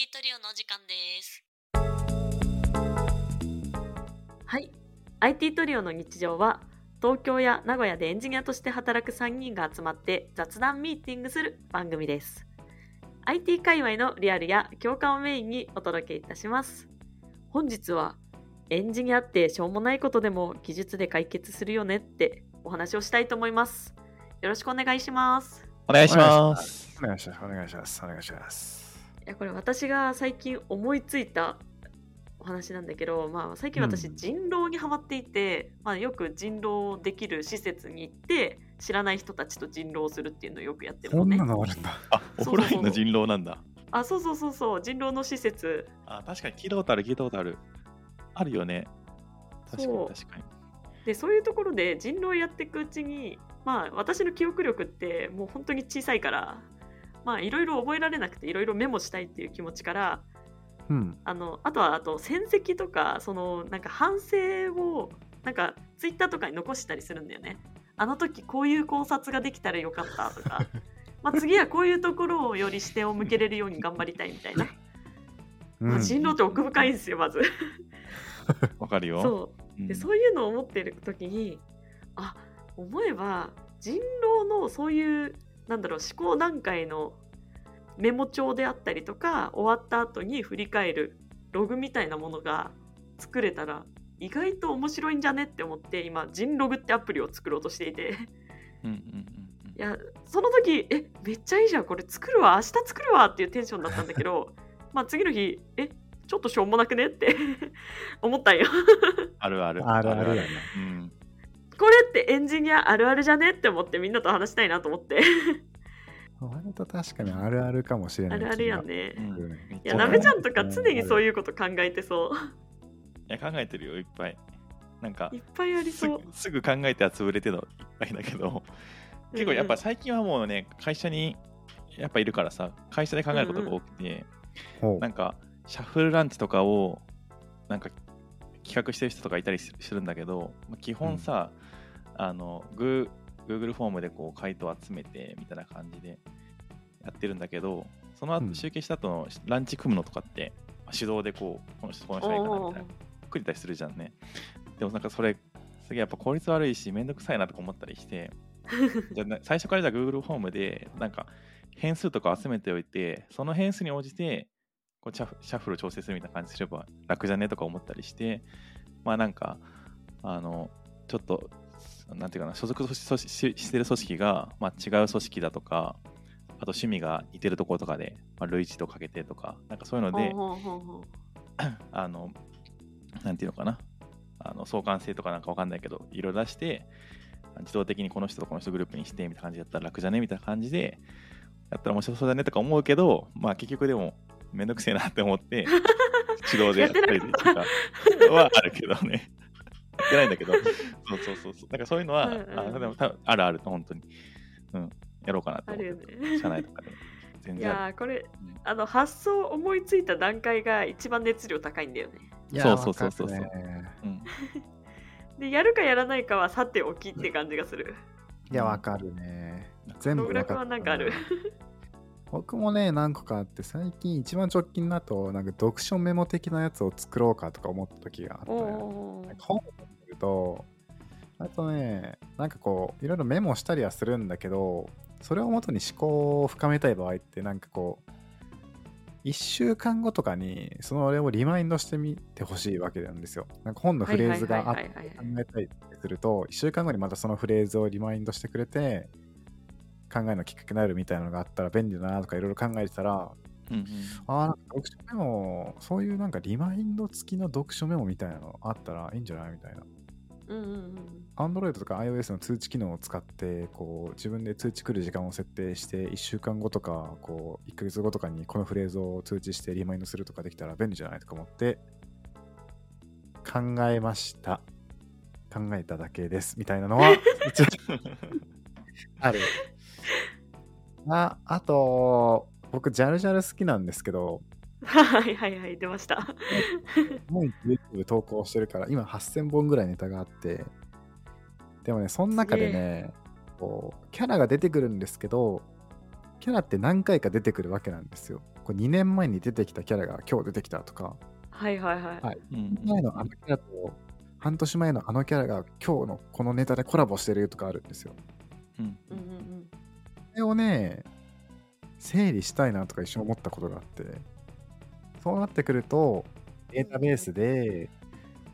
IT トリオのお時間です。はい。IT トリオの日常は東京や名古屋でエンジニアとして働く3人が集まって雑談ミーティングする番組です。IT 界隈のリアルや共感をメインにお届けいたします。本日はエンジニアってしょうもないことでも技術で解決するよねってお話をしたいと思います。よろしくお願いします。お願いします。お願いします。お願いします。やこれ私が最近思いついたお話なんだけど、まあ、最近私うん人狼にハマっていて、まあ、よく人狼できる施設に行って知らない人たちと人狼するっていうのをよくやってるのねこんな。のあるんだ。あ、オフラインの人狼なんだ。あそうそうそうそう人狼の施設あ、確かに聞いたことある、聞いたことある。あるよね。確かそうに確かに。でそういうところで人狼やっていくうちにまあ私の記憶力ってもう本当に小さいからまあいろいろ覚えられなくていろいろメモしたいっていう気持ちからうん。あのあとはあと戦績とかそのなんか反省をなんかツイッターとかに残したりするんだよね。あの時こういう考察ができたらよかったとか、まあ、次はこういうところをより視点を向けれるように頑張りたいみたいな。まあ、うん人狼って奥深いんですよまず。わかるよ。そううんでそういうのを思ってる時にあ思えば人狼のそういうなんだろう思考段階のメモ帳であったりとか終わった後に振り返るログみたいなものが作れたら意外と面白いんじゃねって思って今人ログってアプリを作ろうとしていてうんうんうんいやその時えめっちゃいいじゃんこれ作るわ明日作るわっていうテンションだったんだけど まあ次の日えちょっとしょうもなくねって思ったんよ。あるある。あるあるだねうん。ってエンジニアあるあるじゃねって思ってみんなと話したいなと思って。割と確かにあるあるかもしれない。あるあるやん。ね。うん。いやなべちゃんとか常にそういうこと考えてそいや考えてるよ、いっぱい。なんかういっぱいありすぐそう。すぐ考えては潰れてのいっぱいだけど、結構やっぱ最近はもうね、会社にやっぱいるからさ、会社で考えることが多くて、ほう。なんか、シャッフルランチとかを、なんか、企画してる人とかいたりすするんだけど、まあ基本さ、あの、グー Google フォームでこう回答集めてみたいな感じでやってるんだけど、その後、うん集計した後のランチ組むのとかって、まあ手動でこう、この人、この人がいいかなみたいな、くれたりするじゃんね。でもなんかそれ、すげえやっぱ効率悪いし、めんどくさいなとか思ったりして、じゃ最初からじゃあ Google フォームで、なんか変数とか集めておいて、その変数に応じて、こうシャッフシャッフルを調整するみたいな感じすれば楽じゃねとか思ったりして、まあなんか、あの、ちょっと、なんていうかな、所属ししてる組織が、まあ、違う組織だとか、あと趣味が似てるところとかで、まあ、類似とかけてとか、なんかそういうので、あの、なんていうのかな、あの相関性とかなんかわかんないけど、いろいろ出して、自動的にこの人とこの人グループにしてみたいな感じでやったら楽じゃねみたいな感じで、やったら面白そうだねとか思うけど、まあ結局でもめんどくせえなって思って、手動でやったりとかはあるけどね。やってないんだけど、そうそうそうそう。なんかそういうのは、うんうんあでも多分あるあると、本当に。うん、やろうかなとあ思って。るよね社内とかで。全い然ある。やーこれうんあの発想思いついた段階が一番熱量高いんだよねいやそうそうそうそうわかるねうんでやるかやらないかはさておきって感じがするいや、わかるね。全部野村君はなんかある僕もね、何個かあって、最近一番直近だと、なんか読書メモ的なやつを作ろうかとか思った時があったよ。おなんか本を読んでると、あとね、なんかこう、いろいろメモしたりはするんだけど、それをもとに思考を深めたい場合って、なんかこう、1週間後とかに、その俺をリマインドしてみてほしいわけなんですよ。なんか本のフレーズがあって考えたりすると、1週間後にまたそのフレーズをリマインドしてくれて、考えのきっかけになるみたいなのがあったら便利だなとかいろいろ考えてたら、うんうんああ、なんか読書メモ、そういうなんかリマインド付きの読書メモみたいなのあったらいいんじゃないみたいな。うんうんうん Android とか iOS の通知機能を使って、こう、自分で通知来る時間を設定して、1週間後とか、こう、1ヶ月後とかにこのフレーズを通知してリマインドするとかできたら便利じゃないとか思って、考えました。考えただけです。みたいなのは、一応 ある。あ、あと、僕、ジャルジャル好きなんですけど、はいはいはい出ました。もう YouTube 投稿してるから、今8000本ぐらいネタがあって、でもね、その中でね、こう、キャラが出てくるんですけど、キャラって何回か出てくるわけなんですよ。ここう2年前に出てきたキャラが今日出てきたとか、はいはいはい。はい。うん前のあのキャラと半年前のあのキャラが今日のこのネタでコラボしてるとかあるんですよ。うんうんうん。それをね、整理したいなとか一瞬思ったことがあって、そうなってくると、データベースで、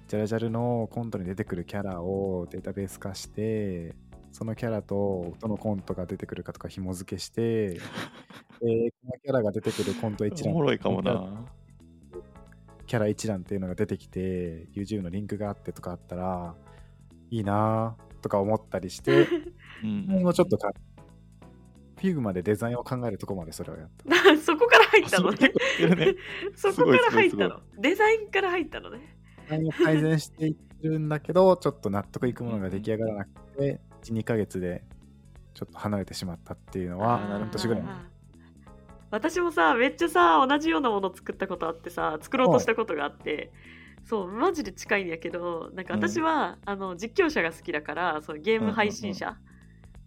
ジャルジャルのコントに出てくるキャラをデータベース化して、そのキャラとどのコントが出てくるかとか紐付けして、でこのキャラが出てくるコント一覧、おもろいかもな。キャラ一覧っていうのが出てきて、YouTube のリンクがあってとかあったら、いいなぁとか思ったりして、う んもうちょっとか、 Figma でデザインを考えるとこまでそれをやった。うん。そこから入ったのね。そこから入ったの。デザインから入ったのね。デザインを改善していってるんだけど、ちょっと納得いくものが出来上がらなくて、1、2ヶ月でちょっと離れてしまったっていうのは、半年ぐらい私もさめっちゃさ同じようなもの作ったことあってさ作ろうとしたことがあって、そうマジで近いんやけどなんか私は、あの実況者が好きだからそのゲーム配信者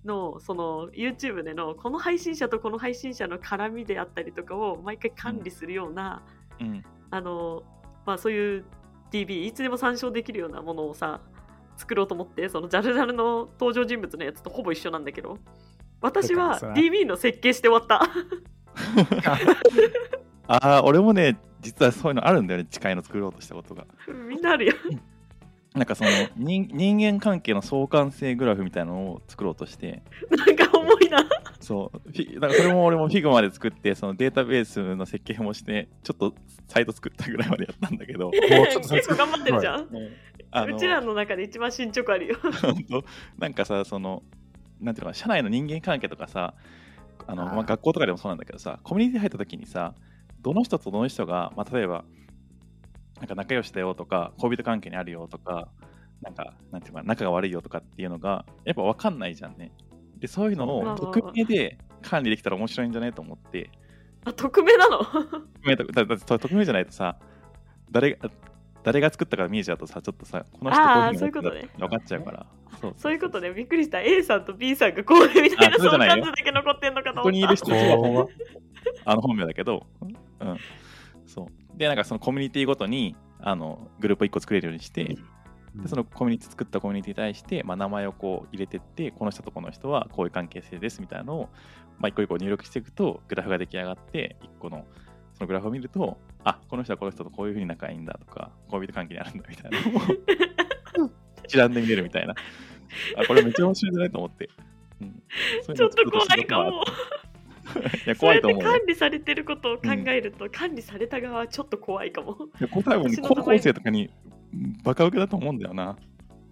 の、その YouTube でのこの配信者とこの配信者の絡みであったりとかを毎回管理するような、うん。あのまあそういう DB いつでも参照できるようなものをさ作ろうと思ってそのジャルジャルの登場人物のやつとほぼ一緒なんだけど私は DB の設計して終わった。ああ、俺もね、実はそういうのあるんだよね、近いの作ろうとしたことが。みんなあるよ。なんかその人人間関係の相関性グラフみたいなのを作ろうとして、なんか重いな。そう、フィなんかそれも俺も Figma で作って、そのデータベースの設計もして、ちょっとサイト作ったぐらいまでやったんだけど、うちょっと結構頑張ってるじゃん。あのうちらの中で一番進捗あるよ。本当なんかさそのなんていうのかな社内の人間関係とかさあのまあ、学校とかでもそうなんだけどさコミュニティ入った時にさどの人とどの人が、まあ、例えばなんか仲良しだよとか恋人関係にあるよとかなんかなんていうのかな仲が悪いよとかっていうのがやっぱ分かんないじゃんね。でそういうのまあを匿名で管理できたら面白いんじゃないと思って。あ、匿名なの？匿名とだだだ匿名じゃないとさ誰が誰が作ったか見えちゃうとさちょっとさこの人そういうことね。分かっちゃうから。そうそういうことね、びっくりした。A さんと B さんがこうでみたいな、あその感じだけ残ってんのかとここにい思った。る人は あの本名だけど、うん、そう。で、なんかそのコミュニティごとにあのグループを1個作れるようにして、でそのコミュニティ作ったコミュニティに対して、まあ、名前をこう入れてって、この人とこの人はこういう関係性ですみたいなのを、まあ、一個一個入力していくと、グラフが出来上がって、一個のそのグラフを見ると、あこの人はこの人とこういうふうに仲いいんだとか、恋人関係にあるんだみたいなのを 一覧で見れるみたいな。あ、これめっちゃ面白いんじゃないと思って。うん、そういうちょっと怖いかも。いや、そうやって怖いと思うよ。管理されてることを考えると、管理された側はちょっと怖いかも。いやこれ多分私の高校生とかにバカ受けだと思うんだよな。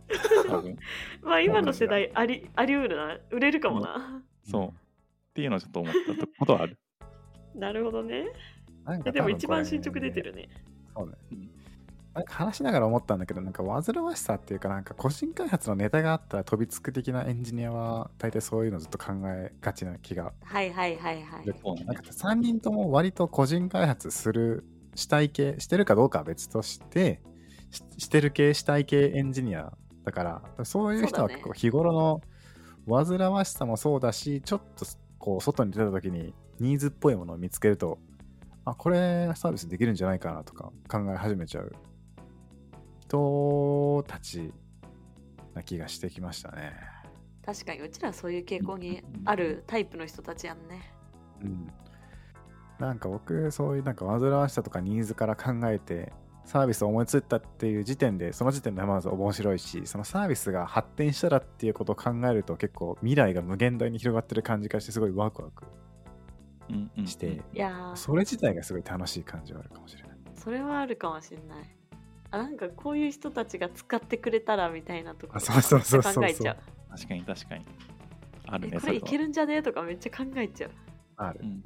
まあ今の世代ありあり得るな。売れるかもな。そう。っていうのをちょっと思ったことはある。なるほどね。でも一番進捗出てるね。そうねうんなんか話しながら思ったんだけど、なんか煩わしさっていうか、なんか個人開発のネタがあったら飛びつく的なエンジニアは、大体そういうのずっと考えがちな気が。はいはいはいはい。そうねなんか3人とも割と個人開発する、したい系、してるかどうかは別として、ししてる系、したい系エンジニアだから、そういう人は結構日頃の煩わしさもそうだし、ちょっとこう外に出た時にニーズっぽいものを見つけると、あ、これサービスできるんじゃないかなとか考え始めちゃう人たちな気がしてきましたね。確かにうちらそういう傾向にあるタイプの人たちやんね。うん。なんか僕、そういうなんか煩わしさとかニーズから考えて、サービスを思いついたっていう時点で、その時点でまず面白いし、そのサービスが発展したらっていうことを考えると結構未来が無限大に広がってる感じがしてすごいワクワクうんうんして、いやー、それ自体がすごい楽しい感じはあるかもしれない。それはあるかもしれない。あなんかこういう人たちが使ってくれたらみたいなとこあそうそうそうそうそう考えちゃう。確かに確かに。あるね、えこれいける。るんじゃねとかめっちゃ考えちゃう。あるう。ん、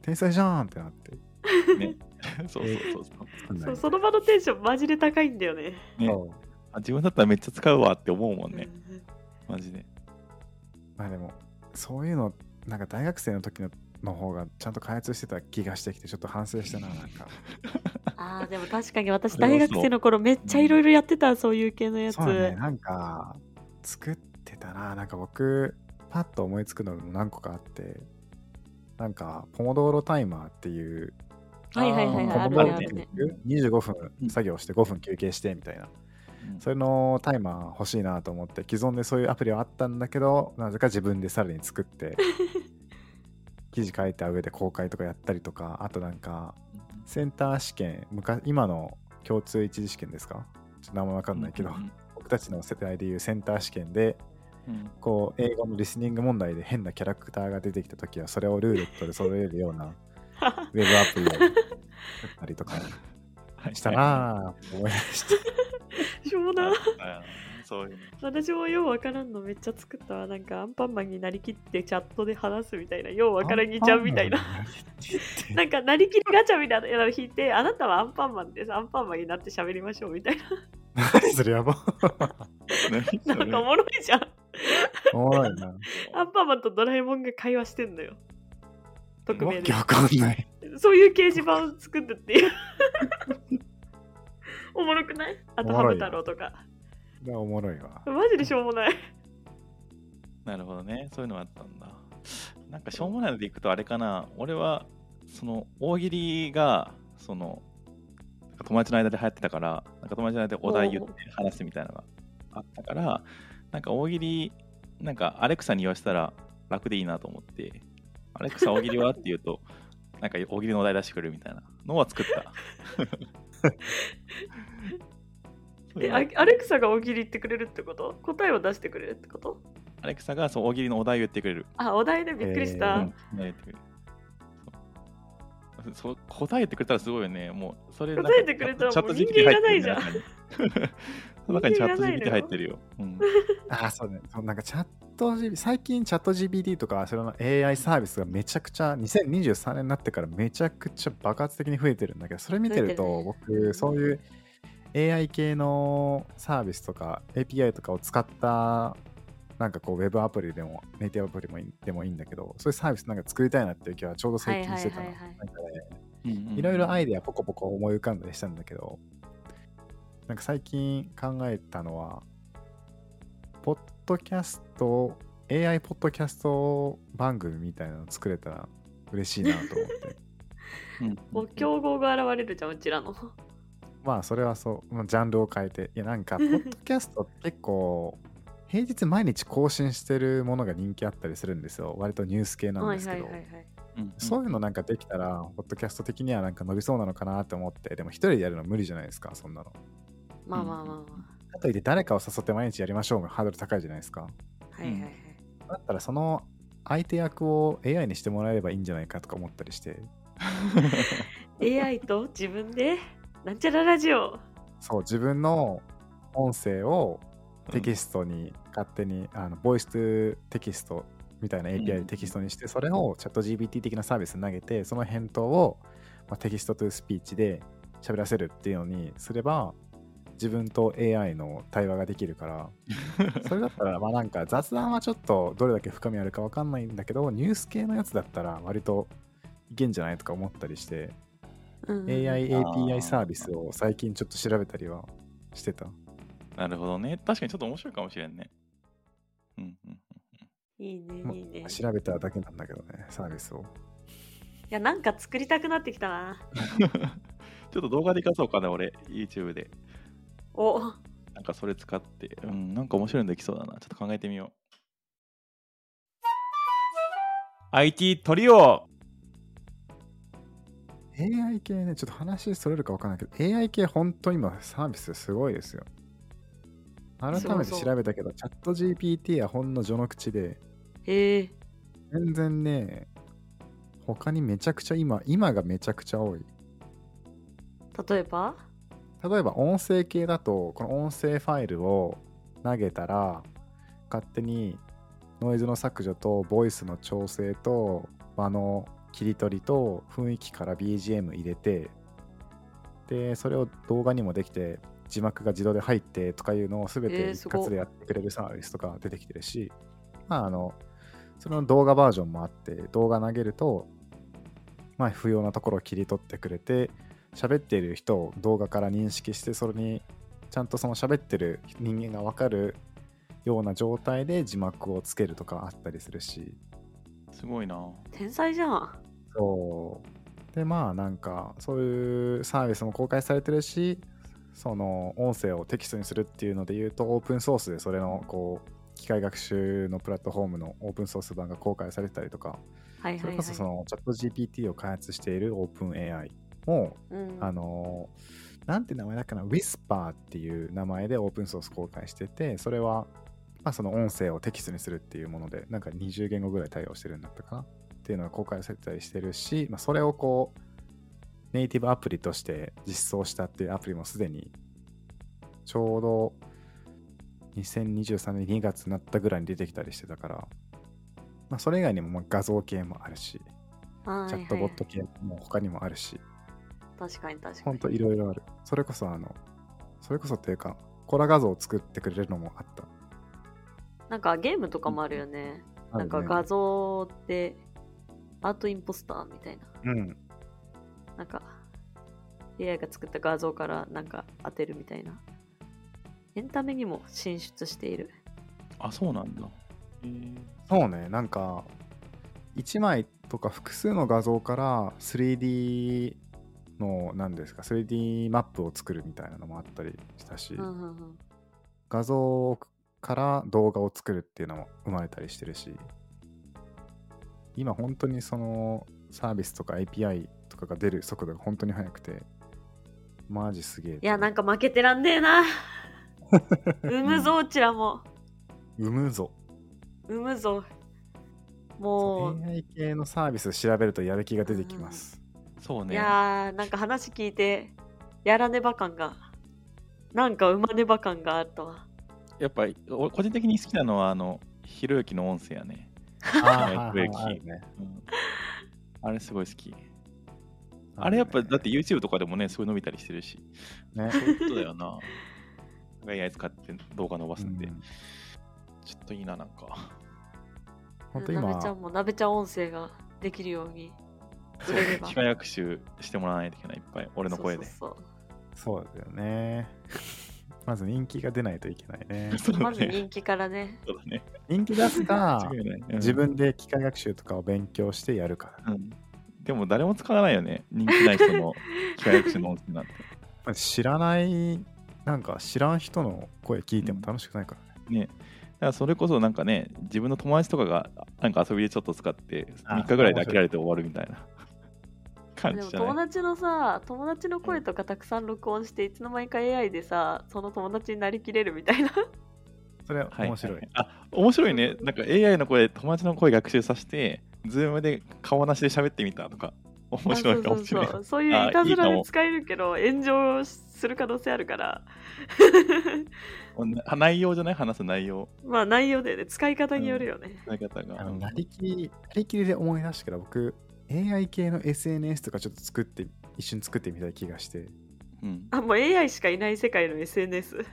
天才じゃんってなって。ね。そうそうそうそう。そうその場のテンションマジで高いんだよね。ねそうあ自分だったらめっちゃ使うわって思うもんね。うんマジで。まあでも、そういうの、なんか大学生の時のの方がちゃんと開発してた気がしてきて、ちょっと反省したな、なんか。あーでも確かに私大学生の頃めっちゃいろいろやってたそういう系のやつ。そうだね、なんか、作ってたな。なんか僕、パッと思いつくのも何個かあって、なんか、ポモドーロタイマーっていう、はいはいはいはい、ああーるねあるね。25分作業して5分休憩してみたいな。うんそれのタイマー欲しいなと思って、既存でそういうアプリはあったんだけど、なぜか自分でさらに作って、記事書いた上で公開とかやったりとか、あとなんか、センター試験、昔今の共通一次試験ですか？ちょっと名前わかんないけど、うんうん僕たちの世代でいうセンター試験で、うんこう、英語のリスニング問題で変なキャラクターが出てきたときは、それをルーレットで揃えるような ウェブアプリを作ったりとかはいしたなぁと思いました。しょうもな。あそういうの私もようわからんのめっちゃ作ったわ。なんかアンパンマンになりきってチャットで話すみたいな。ようわからんにちゃうみたいな。なんかなりきりガチャみたいなの引いて、あなたはアンパンマンです。アンパンマンになって喋りましょうみたい何それやば。な。んかおもろいじゃん。おもろいな。アンパンマンとドラえもんが会話してんのよ。匿名でわかんない。そういう掲示板を作るっていう。おもろくない？あとハム太郎とか。おもろいわ。マジでしょうもない。なるほどね。そういうのがあったんだ。なんかしょうもないのでいくとあれかな。俺は、その大喜利が、その、友達の間で流行ってたから、なんか友達の間でお題言って話すみたいなのがあったから、なんか大喜利、なんかアレクサに言わせたら楽でいいなと思って、アレクサ大喜利はって言うと、なんか大喜利のお題出してくれるみたいなのは作った。えアレクサが大喜利言ってくれるってこと？答えを出してくれるってこと？アレクサがそう大喜利のお題を言ってくれる。あ、お題でびっくりした。うん答えてくれるそうそう答えてくれたらすごいよね。もう、それ答えてくれたらチャットもう人間いらないじゃん その中にチャット GPT よ入ってるよ。うんあ、そうね。そうなんかチャット GPT、最近チャット GPT とか、それの AI サービスがめちゃくちゃ、2023年になってからめちゃくちゃ爆発的に増えてるんだけど、それ見てると、僕、そういう AI 系のサービスとか API とかを使った、なんかこう、ウェブアプリでも、ネイティブアプリもでもいいんだけど、そういうサービスなんか作りたいなっていう気はちょうど最近してたの。はいはいはいはいなんかね、うんうんいろいろアイデアポコポコ思い浮かんだりしたんだけど、なんか最近考えたのは、ポッドキャスト、AI ポッドキャスト番組みたいなの作れたら嬉しいなと思って。う んもう競合が現れるじゃん、うちらの。まあそれはそう、まあジャンルを変えて。いやなんか、ポッドキャストって結構、平日毎日更新してるものが人気あったりするんですよ。割とニュース系なんはいですけど。はいはいはい。うんそういうのなんかできたら、ポッドキャスト的にはなんか伸びそうなのかなって思って、でも一人でやるの無理じゃないですか、そんなの。まあまあまあまかといって誰かを誘って毎日やりましょうがハードル高いじゃないですか。あ。はいはいはい。だったらその相手役を AI にしてもらえればいいんじゃないかとか思ったりして、AI と自分で、なんちゃらラジオ。そう、自分の音声をテキストに勝手に、あの voice to text みたいな API でテキストにして、それをチャット GPT 的なサービスに投げて、その返答を、まあ、 text to speech で喋らせるっていうのにすれば、自分と AI の対話ができるから、それだったら、まあなんか雑談はちょっとどれだけ深みあるかわかんないんだけど、ニュース系のやつだったら割といけんじゃないとか思ったりして、うんうん AI あ API ーサービスを最近ちょっと調べたりはしてた。なるほどね。確かにちょっと面白いかもしれんね。うんうんいいね、まいいね。い調べただけなんだけどね、サービスを。や、なんか作りたくなってきたな。ちょっと動画で活かそうかな、俺、YouTube で。お、なんかそれ使って、うん、なんか面白いのできそうだな。ちょっと考えてみよう。IT トリオ AI 系ね、ちょっと話それるかわかんないけど、AI 系本当今サービスすごいですよ。改めて調べたけど、チャット GPT はほんの序の口で、へえ。全然ね、他にめちゃくちゃ今、今がめちゃくちゃ多い。例えば？例えば音声系だと、この音声ファイルを投げたら、勝手にノイズの削除とボイスの調整と場の切り取りと雰囲気から BGM 入れて、で、それを動画にもできて、字幕が自動で入ってとかいうのを全えて一括でやってくれるサービスとか出てきてるし、まああの、その動画バージョンもあって、動画投げると、まあ不要なところを切り取ってくれて、喋っている人を動画から認識してそれにちゃんとその喋ってる人間が分かるような状態で字幕をつけるとかあったりするしすごいな。天才じゃん。そう。で、まあなんか、そういうサービスも公開されてるし、その音声をテキストにするっていうので言うと、オープンソースでそれのこう、機械学習のプラットフォームのオープンソース版が公開されてたりとか、はいはい、はい。それこそそのチャット GPT を開発しているオープン AI も、うん、あのなんて名前だっけな、Whisper っていう名前でオープンソース公開してて、それは、まあ、その音声をテキストにするっていうもので、なんか20言語ぐらい対応してるんだったかなっていうのが公開されてたりしてるし、まあ、それをこう、ネイティブアプリとして実装したっていうアプリもすでに、ちょうど2023年2月になったぐらいに出てきたりしてたから、まあ、それ以外にもまあ画像系もあるし、はいはいチャットボット系も他にもあるし、確かに確かに。ほんといろいろある。それこそあの、それこそっていうか、コラ画像を作ってくれるのもあった。なんかゲームとかもあるよね。あるねなんか画像でアートインポスターみたいな。うん。なんか AI が作った画像からなんか当てるみたいな。エンタメにも進出している。あ、そうなんだ。そうね、なんか、1枚とか複数の画像から 3D の、何ですか、3D マップを作るみたいなのもあったりしたし、うんうんうん画像から動画を作るっていうのも生まれたりしてるし、今本当にそのサービスとか API とかが出る速度が本当に速くて、マジすげえ。いや、なんか負けてらんねえな。産むぞ、うちらも。生むぞ。産むぞ。もう、AI 系のサービス調べるとやる気が出てきます。そうね。いやー、なんか話聞いて、やらねば感が、なんか生まねば感があったわ。やっぱり、俺個人的に好きなのは、あの、ひろゆきの音声やね。ああれすごい好き。あれやっぱ、だって YouTube とかでもね、すごい伸びたりしてるし、ね。そういうことだよな。AI 使って動画伸ばすって、うんちょっといいな、なんか。本当なべちゃ今、んもなべちゃん音声ができるように売れれば。機械学習してもらわないといけない、いっぱい。俺の声で。そうそうだよね。まず人気が出ないといけないね。そうそうま。ず人気からね。そうだね。人気出すか、間違いないうん自分で機械学習とかを勉強してやるから。うんでも誰も使わないよね。人気ない人の 機械学習の音声なんて。まあ知らない、なんか知らん人の声聞いても楽しくないからね。ね。だからそれこそなんかね、自分の友達とかがなんか遊びでちょっと使って、あ3日ぐらいで飽きられて終わるみたいな感でもじじゃない？友達のさ、友達の声とかたくさん録音して、いつの間にか AI でさ、その友達になりきれるみたいな。それははい面白い。はあ、面白いね。なんか AI の声、友達の声学習させて、ズームで顔なしで喋ってみたとか、面白いかもしれない。そうそういういたずらもで使えるけど、炎上する可能性あるから。な内容じゃない？話す内容、まあ内容でね、使い方によるよね。使い方が。なりきり、なりきりで思い出したけど、僕、AI 系の SNS とかちょっと作って、一緒に作ってみたい気がして。うん。あ、もう AI しかいない世界の SNS。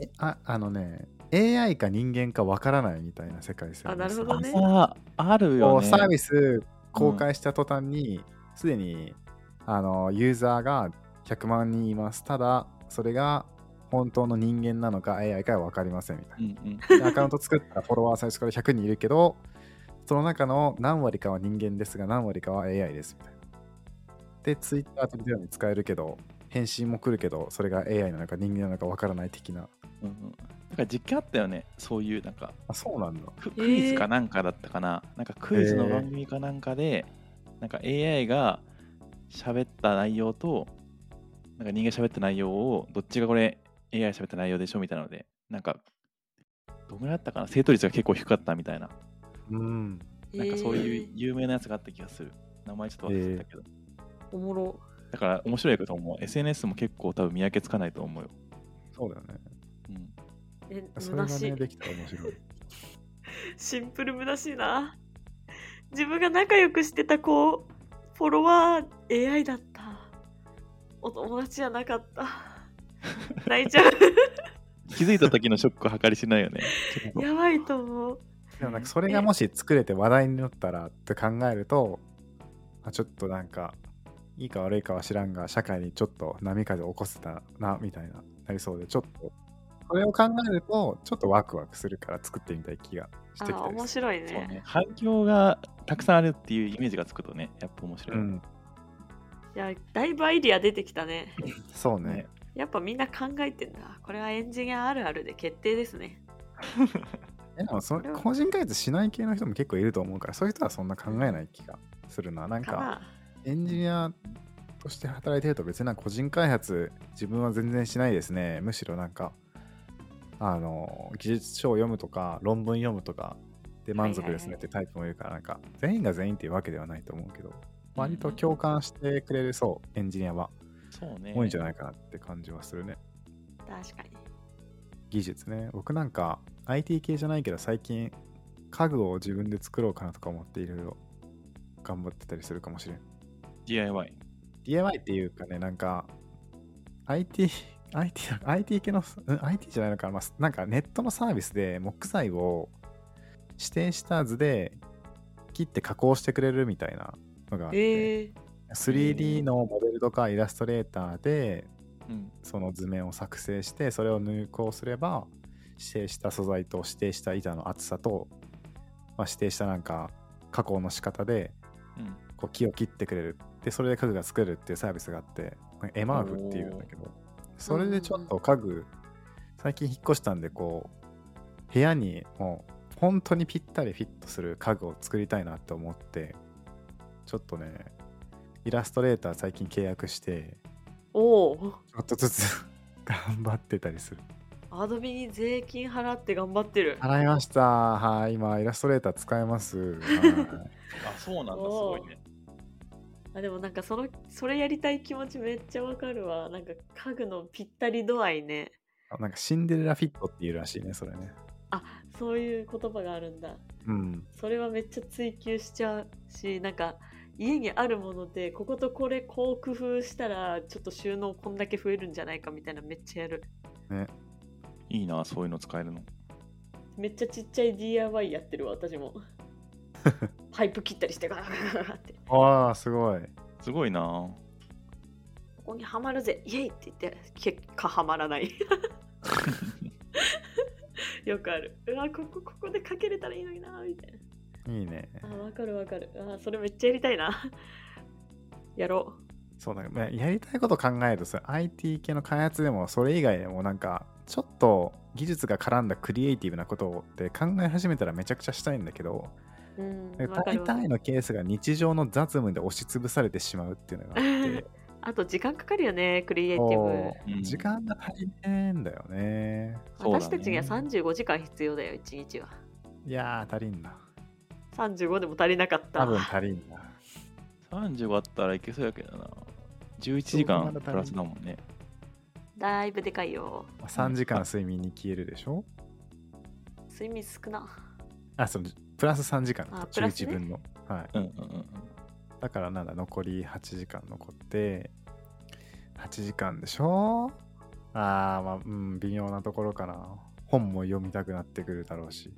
えああのね、AI か人間かわからないみたいな世界線あなるほどねああるよね。サービス公開した途端に、すでにあのユーザーが100万人います。ただ、それが本当の人間なのか AI かは分かりませんみたいうんうん。な。でアカウント作ったらフォロワー最初から100人いるけど、その中の何割かは人間ですが、何割かは AI ですみたいな。で、Twitter と似たように使えるけど、返信も来るけど、それが AI なのか人間なのか分からない的な。うんうんなんか実験あったよね、そういうなんかあ、そうなんだ。ククイズかなんかだったかな、なんかクイズの番組かなんかで、なんか AI が喋った内容と、なんか人間喋った内容を、どっちがこれ AI 喋った内容でしょみたいなので、なんか、どんぐらいだったかな、正答率が結構低かったみたいな、うん。なんかそういうえー有名なやつがあった気がする。名前ちょっと忘れてたけど。おもろ。だから面白いと思う。SNS も結構多分見分けつかないと思うよ。そうだよね。うん、え、それがね、虚しい。できたら面白い。シンプル虚しいな。自分が仲良くしてた子、フォロワー AI だった。お友達じゃなかった。泣いちゃ気づいた時のショックは計り知れないよね。う。やばいと思う。でもなんかそれがもし作れて話題になったらって考えると、あちょっとなんか、いいか悪いかは知らんが、社会にちょっと波風を起こせたな、みたいな、なりそうで、ちょっとそれを考えると、ちょっとワクワクするから作ってみたい気がしてきあた面白いそうねね。反響がたくさんあるっていうイメージがつくとね、やっぱ面白い。うん、いや、だいぶアイディア出てきたね。そうねね。やっぱみんな考えてんだ。これはエンジニアあるあるで決定ですね。えでもそこれは個人開発しない系の人も結構いると思うから、そういう人はそんな考えない気がするな。なんか。エンジニアとして働いてると別に個人開発自分は全然しないですね。むしろなんか、あの、技術書を読むとか、論文読むとかで満足ですねってタイプもいるから、なんか、全員が全員っていうわけではないと思うけど、割と共感してくれるそう、エンジニアはそうね。多いんじゃないかなって感じはするね。確かに。技術ね。僕なんか IT 系じゃないけど最近家具を自分で作ろうかなとか思っていろいろ頑張ってたりするかもしれん。DIY。DIY っていうかね、なんか IT、IT, IT 系の、うん、IT じゃないのかな、まあ、なんかネットのサービスで木材を指定した図で切って加工してくれるみたいなのがあって、ええ 3D のモデルとかイラストレーターでうん。その図面を作成してそれを入稿すれば指定した素材と指定した板の厚さと、まあ、指定したなんか加工の仕方でうん。こう木を切ってくれるでそれで家具が作れるっていうサービスがあってまあエマーフっていうんだけどそれでちょっと家具最近引っ越したんでこう部屋にもう本当にぴったりフィットする家具を作りたいなって思ってちょっとねイラストレーター最近契約しておお。ちょっとずつ 頑張ってたりする。アドビに税金払って頑張ってる。払いました。はい、今、イラストレーター使えます。はいあ、そうなんだ、すごいね。あでもなんかそのそれやりたい気持ちめっちゃわかるわ。なんか家具のぴったり度合いね。あなんかシンデレラフィットっていうらしいね、それね。あそういう言葉があるんだ。うん。それはめっちゃ追求しちゃうし、なんか家にあるものでこことこれこう工夫したらちょっと収納こんだけ増えるんじゃないかみたいなめっちゃやる。いいな、そういうの使えるの。めっちゃちっちゃい DIY やってるわ私も。パイプ切ったりしてガって。ああ、すごい。すごいな。ここにはまるぜイエイって言って結果はまらない。よくある。うわ、ここ、ここでかけれたらいいのにな、みたいいいね。な。あ、わかるわかる。あ、それめっちゃやりたいな。やろそうなんか、まあやりたいこと考えるとさ、IT 系の開発でも、それ以外でもなんか、ちょっと技術が絡んだクリエイティブなことって考え始めたらめちゃくちゃしたいんだけど、う。うん、大。体のケースが日常の雑務で押しつぶされてしまうっていうのがあって、あと時間かかるよね、クリエイティブ。うん時間が足りねえんだよね。そうだね私たちには35時間必要だよ、1日は。いやー、足りんな。35でも足りなかった。多分足りんな。35あったらいけそうやけどな。11時間プラスだもんね。だいぶでかいよ。まあ3時間睡眠に消えるでしょ？睡眠少な。あ、そのプラス3時間あプラスね11分の。はい。うんうんうんだからなんだ、残り8時間残って、8時間でしょ？あー、まあ、うん、微妙なところかな。本も読みたくなってくるだろうし。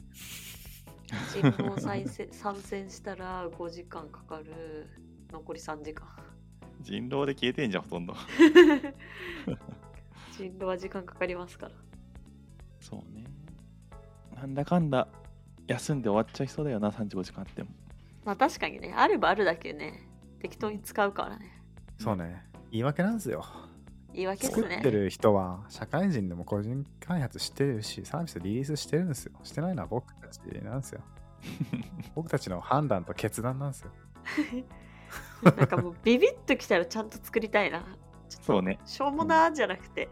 人狼再生 参戦したら5時間かかる。残り3時間。人狼で消えてんじゃん、ほとんど。人狼は時間かかりますから。そうね。なんだかんだ休んで終わっちゃいそうだよな、35時間あっても。まあ確かにね、あればあるだけね、適当に使うからね。そうね。言い訳なんですよ。言い訳ですね。作ってる人は社会人でも個人開発してるし、サービスリリースしてるんですよ。してないのは僕たちなんですよ。僕たちの判断と決断なんですよ。なんかもうビビッときたらちゃんと作りたいな。ちょっとそうね。しょうもなーじゃなくて。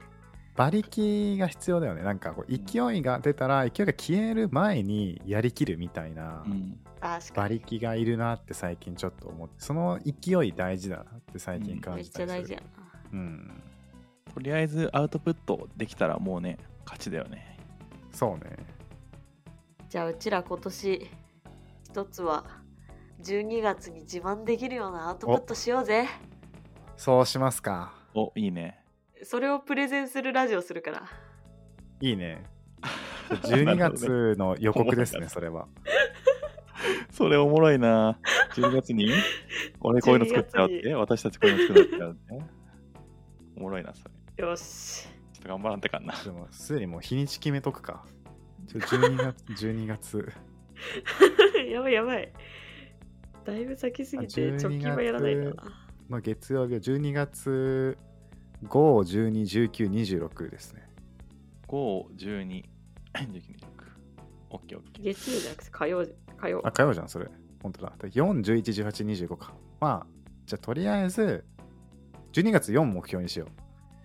馬力が必要だよね。なんかこう勢いが出たら勢いが消える前にやりきるみたいなうん。馬。力がいるなって最近ちょっと思って、その勢い大事だなって最近うんめっ感じたりする。ちゃ大事やな。うん。とりあえずアウトプットできたらもうね、勝ちだよね。そうね。じゃあうちら今年一つは12月に自慢できるようなアウトプットしようぜ。そうしますか。お、いいね。それをプレゼンするラジオするから。いいね。12月の予告ですね、それは。それおもろいな。12月に？俺こういうの作っちゃうっ12て、私たちこういうの作っちゃうって？おもろいな、それ。よし。ちょっと頑張らんとかんな。でも、すでにもう日にち決めとくか。ちょ12月、12月。やばいやばい。だいぶ先すぎてあ12直近はやらないんだな。まあ、月曜日は12月5、12、19、26ですね。5、12、19、26。オッケーオッケー。月曜じゃなくて火曜、火曜あ、。火曜じゃん、それ。本当だ。4、11、18、25か。まあ、じゃあとりあえず、12月4目標にしよ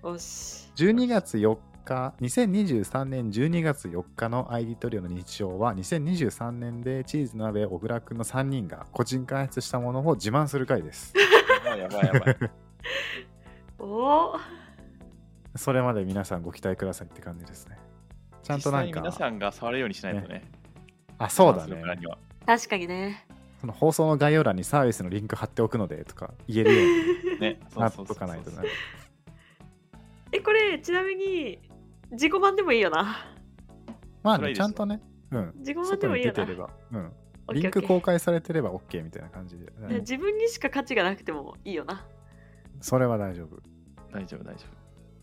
う。よし。12月4日、2023年12月4日の ID トリオの日常は、2023年でチーズ鍋小倉くんの3人が個人開発したものを自慢する回です。やばいやばいやばい。おーそれまで皆さんご期待くださいって感じですね。ちゃんとなんか実際に皆、さんが触れるようにしないとね。あ、そうだね。には確かにね。その放送の概要欄にサービスのリンク貼っておくのでとか言えるように ね、なっとかないとね。え、これ、ちなみに、自己満でもいいよな。まあね、ちゃんとね、うん。自己満で外もいいよな。うん。リンク公開されてれば OK みたいな感じで。いや自分にしか価値がなくてもいいよな。それは大丈夫。大丈夫大丈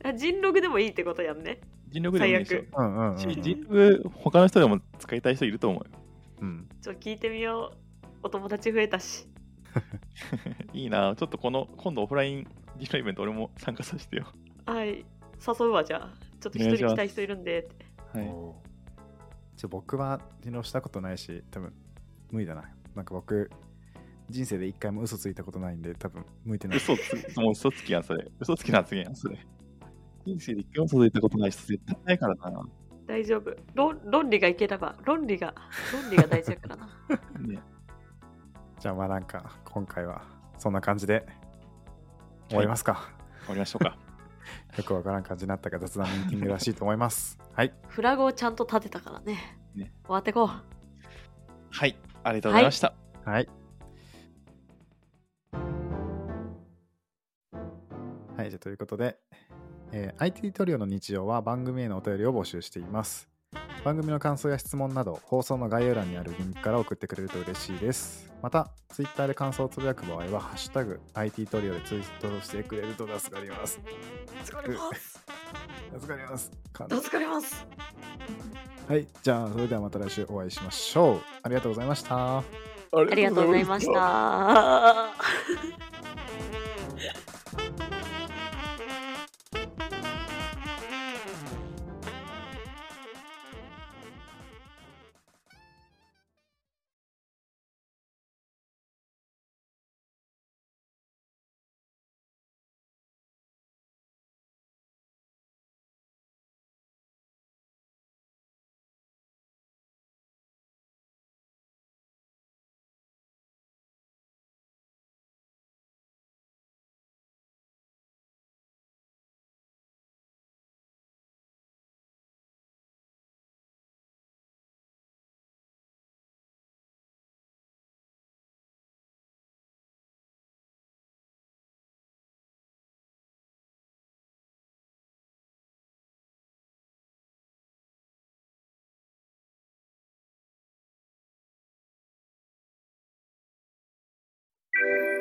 夫。あ人ログでもいいってことやんね。人力でもいいですよ最。うんうんうん、しうん。人力、他の人でも使いたい人いると思うよ。うん。ちょっと聞いてみよう。お友達増えたし。いいなちょっとこの、今度オフライン人力イベント俺も参加させてよ。はい。誘うわ、じゃあ。ちょっと一人来たい人いるんで。はい。おーちょ僕は人狼したことないし、多分無理だな。なんか僕、人生で一回も嘘ついたことないんで、多分向いてない。嘘つ、もう嘘つきやん、それ。嘘つきな発言やん、それ。人生で一回も嘘ついたことない人絶対ないからな。大丈夫論。論理がいければ、論理が、論理が大事だからな。ね、じゃあまあなんか、今回はそんな感じで終わりますか。終わりましょうか。よくわからん感じになったが雑談ミーティングらしいと思います。はい。フラグをちゃんと立てたからね。ね終わってこう。はい。ありがとうございました。はい。はい、じゃあということで、えー IT トリオの日常は番組へのお便りを募集しています。番組の感想や質問など、放送の概要欄にあるリンクから送ってくれると嬉しいです。また、Twitter で感想をつぶやく場合は、ハッシュタグ IT トリオでツイートしてくれると助かります。助かります。助かります。か助かります。はい、じゃあ、それではまた来週お会いしましょう。ありがとうございました。あありがとうございまし。た。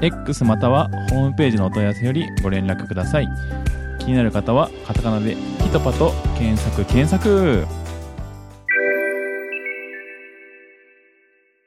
X またはホームページのお問い合わせよりご連絡ください。気になる方はカタカナでピトパと検索検索